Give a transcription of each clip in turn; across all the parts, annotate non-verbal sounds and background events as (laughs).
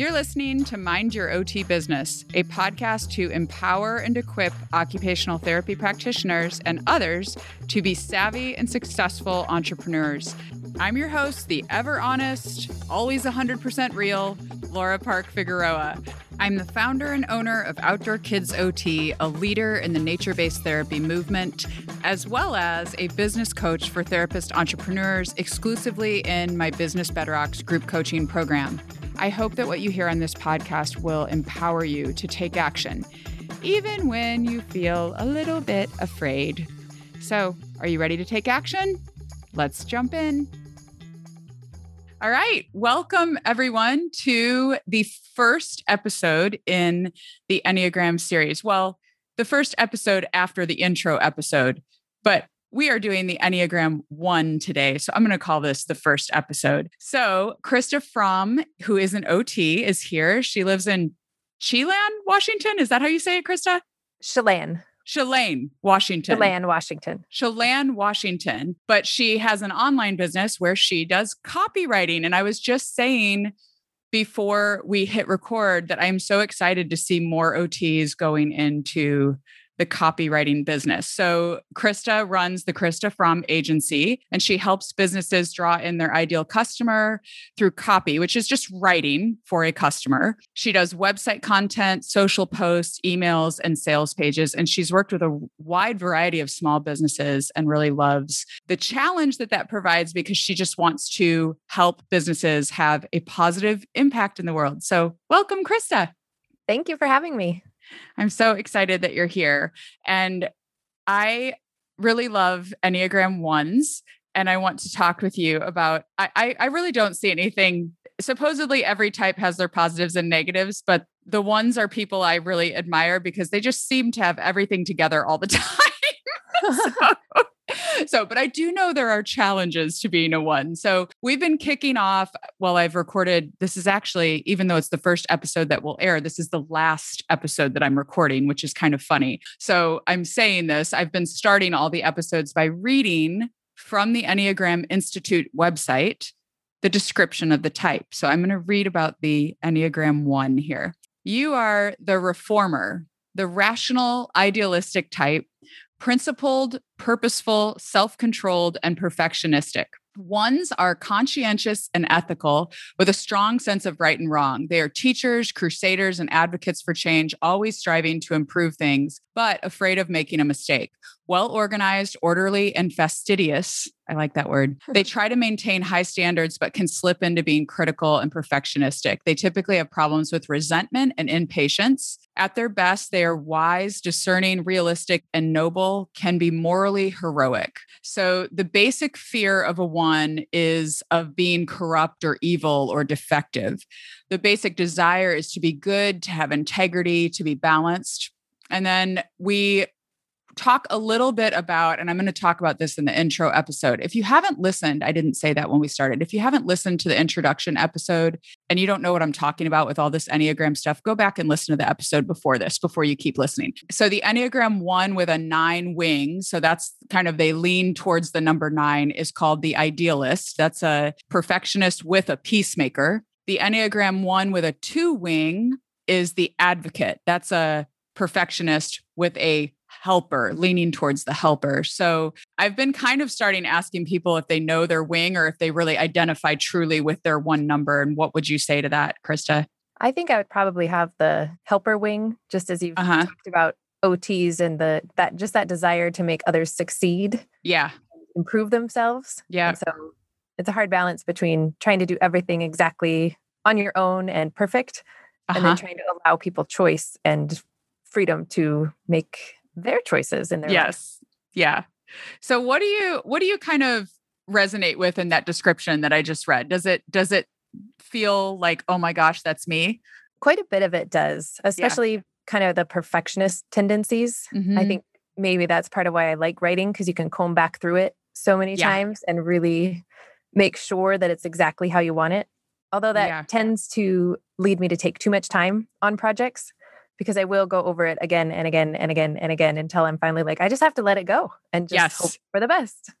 You're listening to Mind Your OT Business, a podcast to empower and equip occupational therapy practitioners and others to be savvy and successful entrepreneurs. I'm your host, the ever honest, always 100% real, Laura Park Figueroa. I'm the founder and owner of Outdoor Kids OT, a leader in the nature based therapy movement, as well as a business coach for therapist entrepreneurs exclusively in my Business Betterrocks group coaching program. I hope that what you hear on this podcast will empower you to take action, even when you feel a little bit afraid. So, are you ready to take action? Let's jump in. All right. Welcome, everyone, to the first episode in the Enneagram series. Well, the first episode after the intro episode, but we are doing the Enneagram 1 today. So I'm going to call this the first episode. So Krista Frahm, who is an OT, is here. She lives in Chelan, Washington. Is that how you say it, Krista? Chelan. Chelan, Washington. Chelan, Washington. Chelan, Washington. But she has an online business where she does copywriting. And I was just saying before we hit record that I'm so excited to see more OTs going into the copywriting business. So, Krista runs the Krista Frahm agency, and she helps businesses draw in their ideal customer through copy, which is just writing for a customer. She does website content, social posts, emails, and sales pages. And she's worked with a wide variety of small businesses and really loves the challenge that that provides because she just wants to help businesses have a positive impact in the world. So, welcome, Krista. Thank you for having me. I'm so excited that you're here. And I really love Enneagram ones. And I want to talk with you about I, I really don't see anything. Supposedly every type has their positives and negatives, but the ones are people I really admire because they just seem to have everything together all the (laughs) time. (laughs) so (laughs) so, but I do know there are challenges to being a one. So, we've been kicking off while I've recorded. This is actually, even though it's the first episode that will air, this is the last episode that I'm recording, which is kind of funny. So, I'm saying this, I've been starting all the episodes by reading from the Enneagram Institute website the description of the type. So, I'm going to read about the Enneagram one here. You are the reformer, the rational, idealistic type principled, purposeful, self controlled, and perfectionistic. Ones are conscientious and ethical with a strong sense of right and wrong. They are teachers, crusaders, and advocates for change, always striving to improve things, but afraid of making a mistake well organized, orderly, and fastidious. I like that word. They try to maintain high standards, but can slip into being critical and perfectionistic. They typically have problems with resentment and impatience. At their best, they are wise, discerning, realistic, and noble, can be morally heroic. So, the basic fear of a one is of being corrupt or evil or defective. The basic desire is to be good, to have integrity, to be balanced. And then we talk a little bit about, and I'm going to talk about this in the intro episode. If you haven't listened, I didn't say that when we started. If you haven't listened to the introduction episode and you don't know what I'm talking about with all this Enneagram stuff, go back and listen to the episode before this, before you keep listening. So the Enneagram one with a nine wing, so that's kind of they lean towards the number nine, is called the idealist. That's a perfectionist with a peacemaker. The Enneagram one with a two wing is the advocate. That's a perfectionist with a helper, leaning towards the helper. So I've been kind of starting asking people if they know their wing or if they really identify truly with their one number. And what would you say to that, Krista? I think I would probably have the helper wing, just as you've uh-huh. talked about OTs and the that just that desire to make others succeed. Yeah. Improve themselves. Yeah. And so it's a hard balance between trying to do everything exactly on your own and perfect, uh-huh. and then uh-huh. trying to allow people choice and freedom to make their choices in their yes life. yeah so what do you what do you kind of resonate with in that description that i just read does it does it feel like oh my gosh that's me quite a bit of it does especially yeah. kind of the perfectionist tendencies mm-hmm. i think maybe that's part of why i like writing because you can comb back through it so many yeah. times and really make sure that it's exactly how you want it although that yeah. tends to lead me to take too much time on projects because I will go over it again and again and again and again until I'm finally like, I just have to let it go and just yes. hope for the best.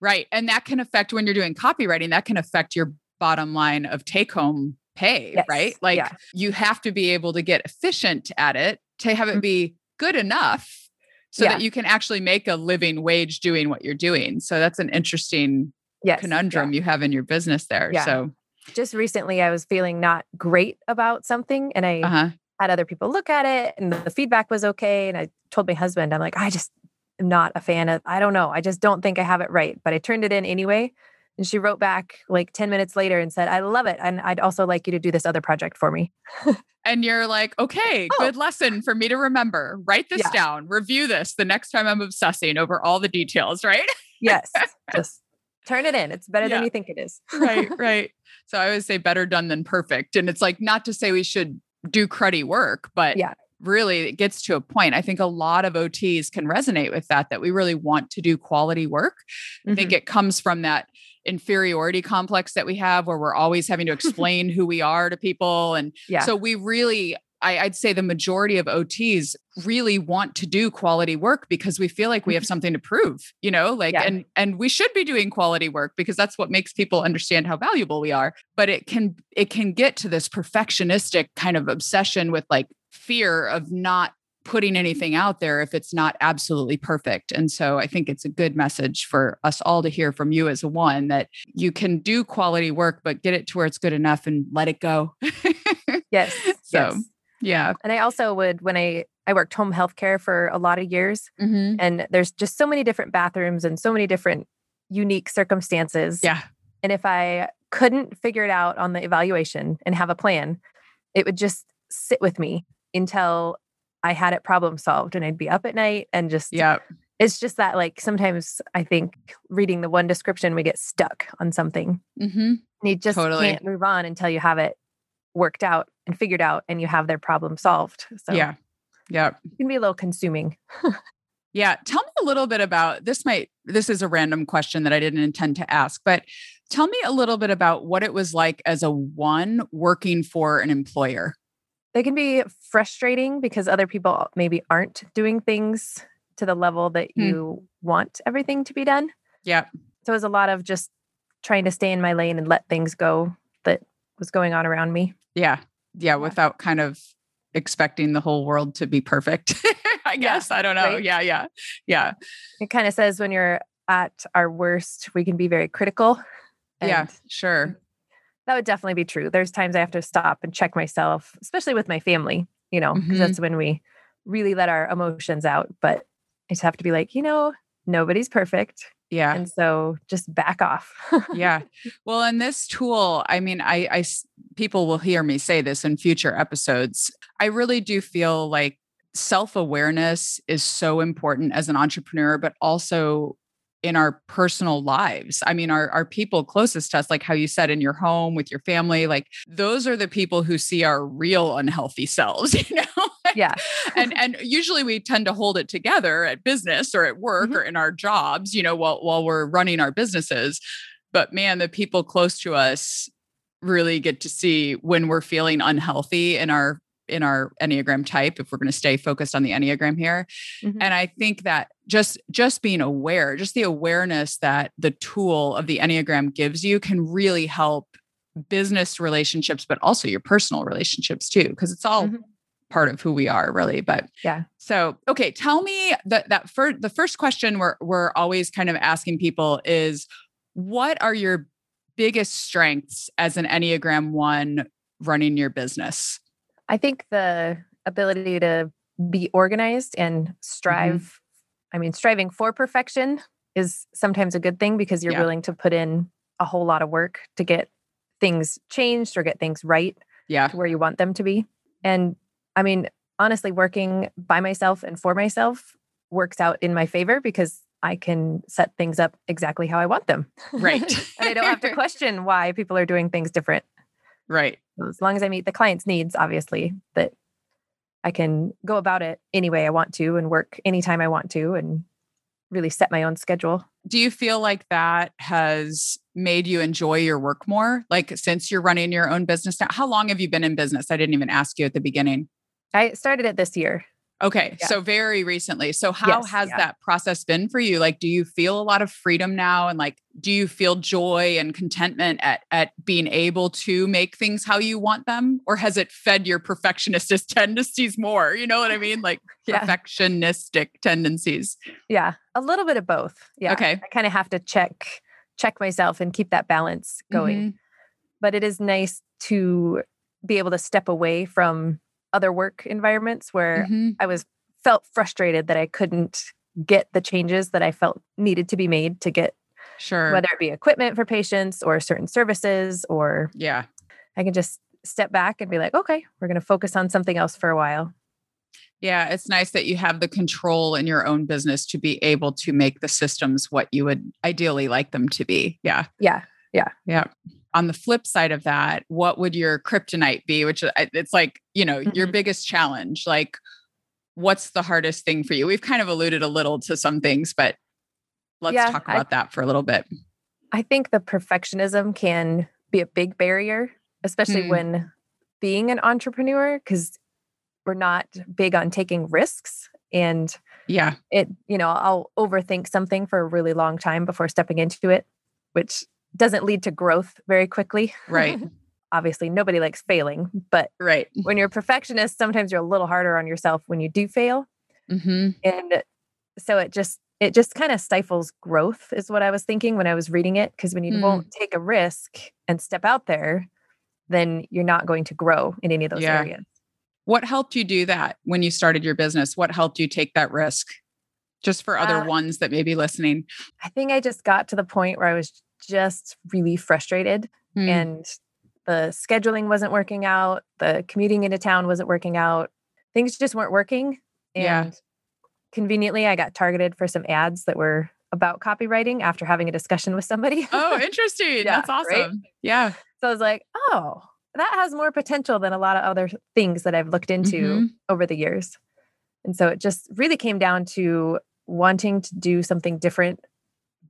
Right. And that can affect when you're doing copywriting, that can affect your bottom line of take home pay, yes. right? Like yeah. you have to be able to get efficient at it to have it mm-hmm. be good enough so yeah. that you can actually make a living wage doing what you're doing. So that's an interesting yes. conundrum yeah. you have in your business there. So just recently I was feeling not great about something and I uh-huh. Had other people look at it and the feedback was okay. And I told my husband, I'm like, I just am not a fan of, I don't know. I just don't think I have it right. But I turned it in anyway. And she wrote back like 10 minutes later and said, I love it. And I'd also like you to do this other project for me. (laughs) and you're like, okay, oh. good lesson for me to remember. Write this yeah. down, review this the next time I'm obsessing over all the details, right? yes. (laughs) Just turn it in. It's better yeah. than you think it is. right, (laughs) right. So I always say better done than perfect. And it's like not to say we should do cruddy work, but yeah. really it gets to a point. I think a lot of OTs can resonate with that, that we really want to do quality work. Mm-hmm. I think mm-hmm. it comes from that inferiority complex that we have where we're always having to (laughs) explain who we are to people. And yeah. so we really I, would say the majority of OTs really want to do quality work because we feel like we have (laughs) something to prove, you know, like yeah. and and we should be doing quality work because that's what makes people understand how valuable we are. But it can it can get to this perfectionistic kind of obsession with like fear of not putting anything out there if it's not absolutely perfect. And so I think it's a good message for us all to hear from you as a one that you can do quality work, but get it to where it's good enough and let it go. (laughs) yes. So yes. Yeah. And I also would, when I, I worked home healthcare for a lot of years mm-hmm. and there's just so many different bathrooms and so many different unique circumstances. Yeah. And if I couldn't figure it out on the evaluation and have a plan, it would just sit with me until I had it problem solved and I'd be up at night and just yeah. It's just that like sometimes I think reading the one description we get stuck on something. Mm-hmm. And you just totally. can't move on until you have it worked out and figured out and you have their problem solved. So yeah. Yeah. It can be a little consuming. (laughs) yeah. Tell me a little bit about this might this is a random question that I didn't intend to ask, but tell me a little bit about what it was like as a one working for an employer they can be frustrating because other people maybe aren't doing things to the level that hmm. you want everything to be done. Yeah. So it was a lot of just trying to stay in my lane and let things go that was going on around me. Yeah. Yeah. Without kind of expecting the whole world to be perfect. (laughs) I guess. Yeah, I don't know. Right? Yeah. Yeah. Yeah. It kind of says when you're at our worst, we can be very critical. yeah. Sure that would definitely be true. There's times I have to stop and check myself, especially with my family, you know, because mm-hmm. that's when we really let our emotions out. But I just have to be like, you know, nobody's perfect. Yeah. And so just back off. yeah. (laughs) Well, and this tool, I mean, I, I, people will hear me say this in future episodes. I really do feel like self awareness is so important as an entrepreneur, but also in our personal lives. I mean, our, our people closest to us, like how you said in your home with your family, like those are the people who see our real unhealthy selves, (laughs) you know? yeah. and and usually we tend to hold it together at business or at work mm-hmm. or in our jobs, you know, while while we're running our businesses. But man, the people close to us really get to see when we're feeling unhealthy in our in our enneagram type if we're going to stay focused on the enneagram here mm-hmm. and i think that just just being aware just the awareness that the tool of the enneagram gives you can really help business relationships but also your personal relationships too because it's all mm-hmm. part of who we are really but yeah so okay tell me that that first the first question we're we're always kind of asking people is what are your biggest strengths as an enneagram 1 running your business I think the ability to be organized and mm-hmm. strive, mm-hmm. I mean, striving for perfection is sometimes a good thing because you're yeah. willing to put in a whole lot of work to get things changed or get things right yeah. to where you want them to be. And I mean, honestly, working by myself and for myself works out in my favor because I can set things up exactly how I want them. Right. (laughs) and I don't have to (laughs) question why people are doing things different. Right. As long as I meet the client's needs, obviously, that I can go about it any way I want to and work anytime I want to and really set my own schedule. Do you feel like that has made you enjoy your work more? Like since you're running your own business now, how long have you been in business? I didn't even ask you at the beginning. I started it this year. Okay. Yeah. So very recently. So how yes, has yeah. that process been for you? Like, do you feel a lot of freedom now? And like, do you feel joy and contentment at, at being able to make things how you want them? Or has it fed your perfectionist (laughs) tendencies more? You know what I mean? Like (laughs) yeah. perfectionistic tendencies. Yeah. A little bit of both. Yeah. Okay. I kind of have to check, check myself and keep that balance going. Mm-hmm. But it is nice to be able to step away from other work environments where mm-hmm. I was felt frustrated that I couldn't get the changes that I felt needed to be made to get sure. whether it be equipment for patients or certain services or yeah. I can just step back and be like okay we're going to focus on something else for a while. Yeah it's nice that you have the control in your own business to be able to make the systems what you would ideally like them to be. Yeah. Yeah yeah. Yeah on the flip side of that, what would your kryptonite be? Which uh, it's like, you know, mm-hmm. your biggest challenge. Like, what's the hardest thing for you? We've kind of alluded a little to some things, but let's yeah, talk about I, that for a little bit. I think the perfectionism can be a big barrier, especially mm. when being an entrepreneur, because we're not big on taking risks. And yeah, it, you know, I'll overthink something for a really long time before stepping into it, which doesn't lead to growth very quickly. Right. (laughs) Obviously, nobody likes failing, but right. when you're a perfectionist, sometimes you're a little harder on yourself when you do fail. Mm-hmm. And so it just it just kind of stifles growth is what I was thinking when I was reading it. Because when you mm. won't take a risk and step out there, then you're not going to grow in any of those yeah. areas. What helped you do that when you started your business? What helped you take that risk? Just for other uh, ones that may be listening. I think I just got to the point where I was just really frustrated mm. and the scheduling wasn't working out, the commuting into town wasn't working out. Things just weren't working. And yeah. conveniently I got targeted for some ads that were about copywriting after having a discussion with somebody. Oh, (laughs) interesting. yeah, That's awesome. Right? Yeah. So I was like, oh, that has more potential than a lot of other things that I've looked into mm-hmm. over the years. And so it just really came down to wanting to do something different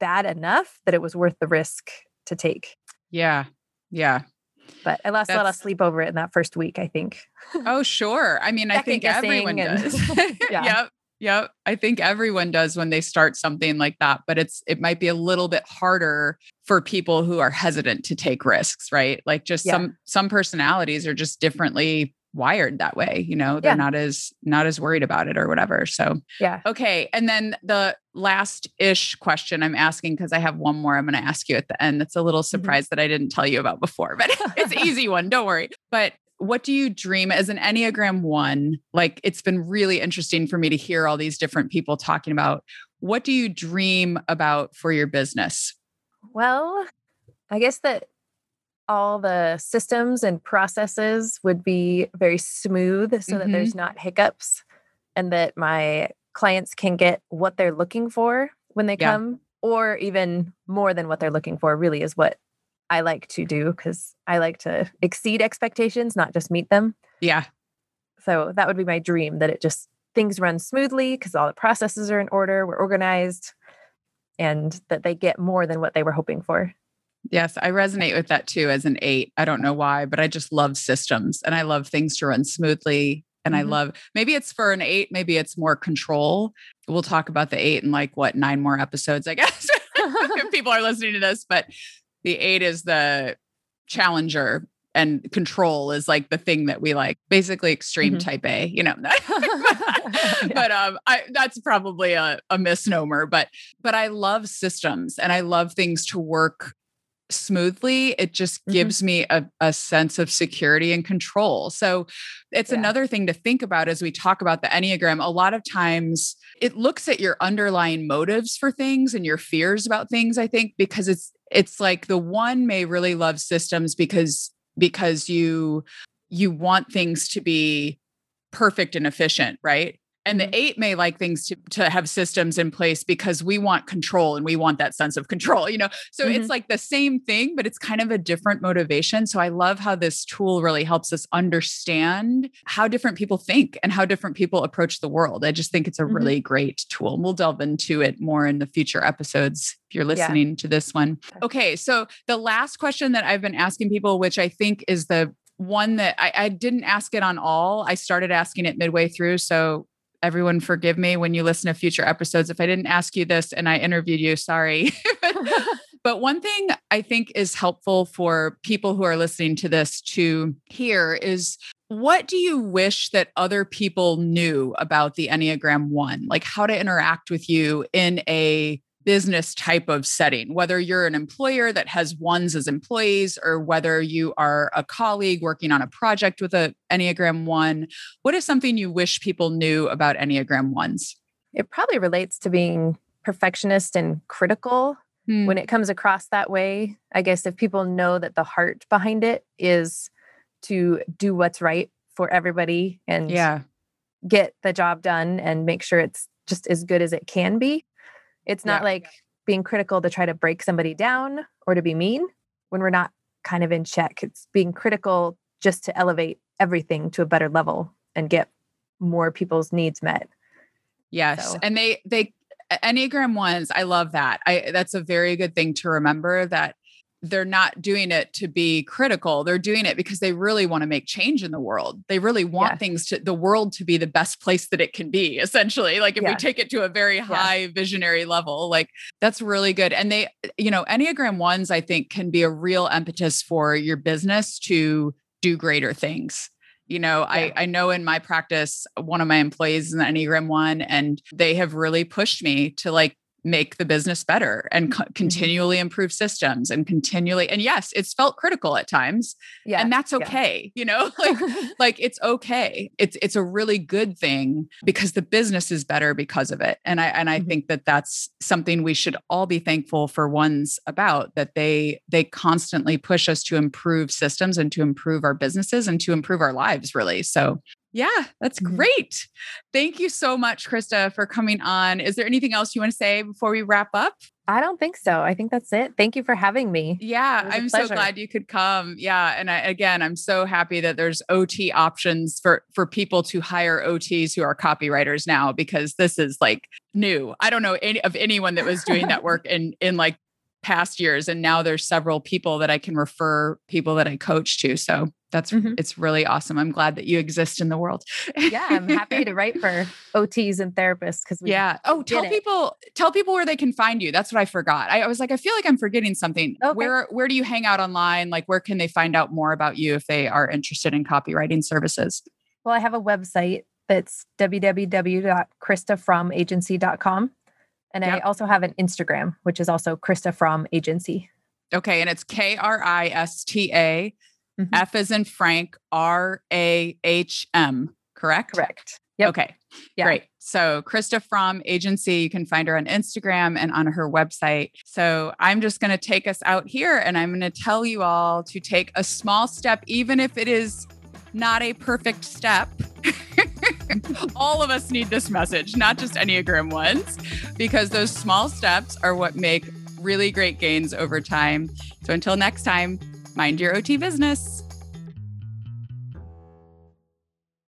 bad enough that it was worth the risk to take. Yeah. Yeah. But I lost That's... a lot of sleep over it in that first week, I think. Oh, sure. I mean, I think everyone and... does. (laughs) (laughs) yeah. Yep. Yep. I think everyone does when they start something like that, but it's it might be a little bit harder for people who are hesitant to take risks, right? Like just yeah. some some personalities are just differently wired that way you know they're yeah. not as not as worried about it or whatever so yeah okay and then the last ish question i'm asking because i have one more i'm going to ask you at the end that's a little mm-hmm. surprise mm-hmm. that i didn't tell you about before but (laughs) it's (laughs) easy one don't worry but what do you dream as an enneagram 1 like it's been really interesting for me to hear all these different people talking about what do you dream about for your business well i guess that all the systems and processes would be very smooth so mm-hmm. that there's not hiccups and that my clients can get what they're looking for when they yeah. come or even more than what they're looking for really is what I like to do cuz I like to exceed expectations not just meet them. Yeah. So that would be my dream that it just things run smoothly cuz all the processes are in order, we're organized and that they get more than what they were hoping for. Yes, I resonate with that too as an eight. I don't know why, but I just love systems and I love things to run smoothly. And mm-hmm. I love maybe it's for an eight, maybe it's more control. We'll talk about the eight in like what nine more episodes, I (laughs) guess, if (laughs) people are listening to this. But the eight is the challenger and control is like the thing that we like basically extreme mm-hmm. type a you know (laughs) but um i that's probably a, a misnomer but but i love systems and i love things to work smoothly, it just mm-hmm. gives me a, a, sense of security and control. So it's yeah. another thing to think about as we talk about the Enneagram. A lot of times it looks at your underlying motives for things and your fears about things, I think, because it's it's like the one may really love systems because because you you want things to be perfect and efficient, right? And the mm-hmm. eight may like things to, to have systems in place because we want control and we want that sense of control, you know? So mm-hmm. it's like the same thing, but it's kind of a different motivation. So I love how this tool really helps us understand how different people think and how different people approach the world. I just think it's a mm-hmm. really great tool. And we'll delve into it more in the future episodes if you're listening yeah. to this one. Okay. So the last question that I've been asking people, which I think is the one that I, I, didn't ask it on all. I started asking it midway through. So everyone forgive me when you listen to future episodes. If I didn't ask you this and I interviewed you, sorry. (laughs) (laughs) but one thing I think is helpful for people who are listening to this to hear is what do you wish that other people knew about the Enneagram 1? Like how to interact with you in a business type of setting, whether you're an employer that has ones as employees or whether you are a colleague working on a project with a Enneagram 1, what is something you wish people knew about Enneagram 1s? It probably relates to being perfectionist and critical hmm. when it comes across that way. I guess if people know that the heart behind it is to do what's right for everybody and yeah. get the job done and make sure it's just as good as it can be it's not yeah. like being critical to try to break somebody down or to be mean when we're not kind of in check. It's being critical just to elevate everything to a better level and get more people's needs met. Yes. So. And they they Enneagram ones, I love that. I that's a very good thing to remember that they're not doing it to be critical. They're doing it because they really want to make change in the world. They really want yeah. things to the world to be the best place that it can be, essentially. Like if yeah. we take it to a very high yeah. visionary level, like that's really good. And they, you know, Enneagram ones, I think, can be a real impetus for your business to do greater things. You know, I, I know in my practice, one of my employees is an Enneagram one, and they have really pushed me to like make the business better and co- mm-hmm. continually improve systems and continually and yes it's felt critical at times yeah and that's okay yeah. you know (laughs) like (laughs) like it's okay it's it's a really good thing because the business is better because of it and i and i mm-hmm. think that that's something we should all be thankful for ones about that they they constantly push us to improve systems and to improve our businesses and to improve our lives really so yeah, that's mm-hmm. great. Thank you so much, Krista, for coming on. Is there anything else you want to say before we wrap up? I don't think so. I think that's it. Thank you for having me. Yeah, I'm so glad you could come. Yeah, and I, again, I'm so happy that there's OT options for for people to hire OTs who are copywriters now because this is like new. I don't know any of anyone that was doing that (laughs) work in in like past years and now there's several people that I can refer people that I coach to. So that's mm-hmm. it's really awesome. I'm glad that you exist in the world. yeah, I'm happy to write for (laughs) OTs and therapists because yeah. Oh, tell it. people tell people where they can find you. That's what I forgot. I, I, was like, I feel like I'm forgetting something. Okay. Where where do you hang out online? Like, where can they find out more about you if they are interested in copywriting services? Well, I have a website that's www.kristafrahmagency.com. And yep. I also have an Instagram, which is also Krista Frahm Agency. Okay. And it's K R I S T A mm-hmm. F is in Frank, R A H M, correct? Correct. Yep. Okay. Yeah. Great. So, Krista Frahm Agency, you can find her on Instagram and on her website. So, I'm just going to take us out here and I'm going to tell you all to take a small step, even if it is not a perfect step. (laughs) (laughs) all of us need this message, not just Enneagram ones, because those small steps are what make really great gains over time. So, until next time, mind your OT business.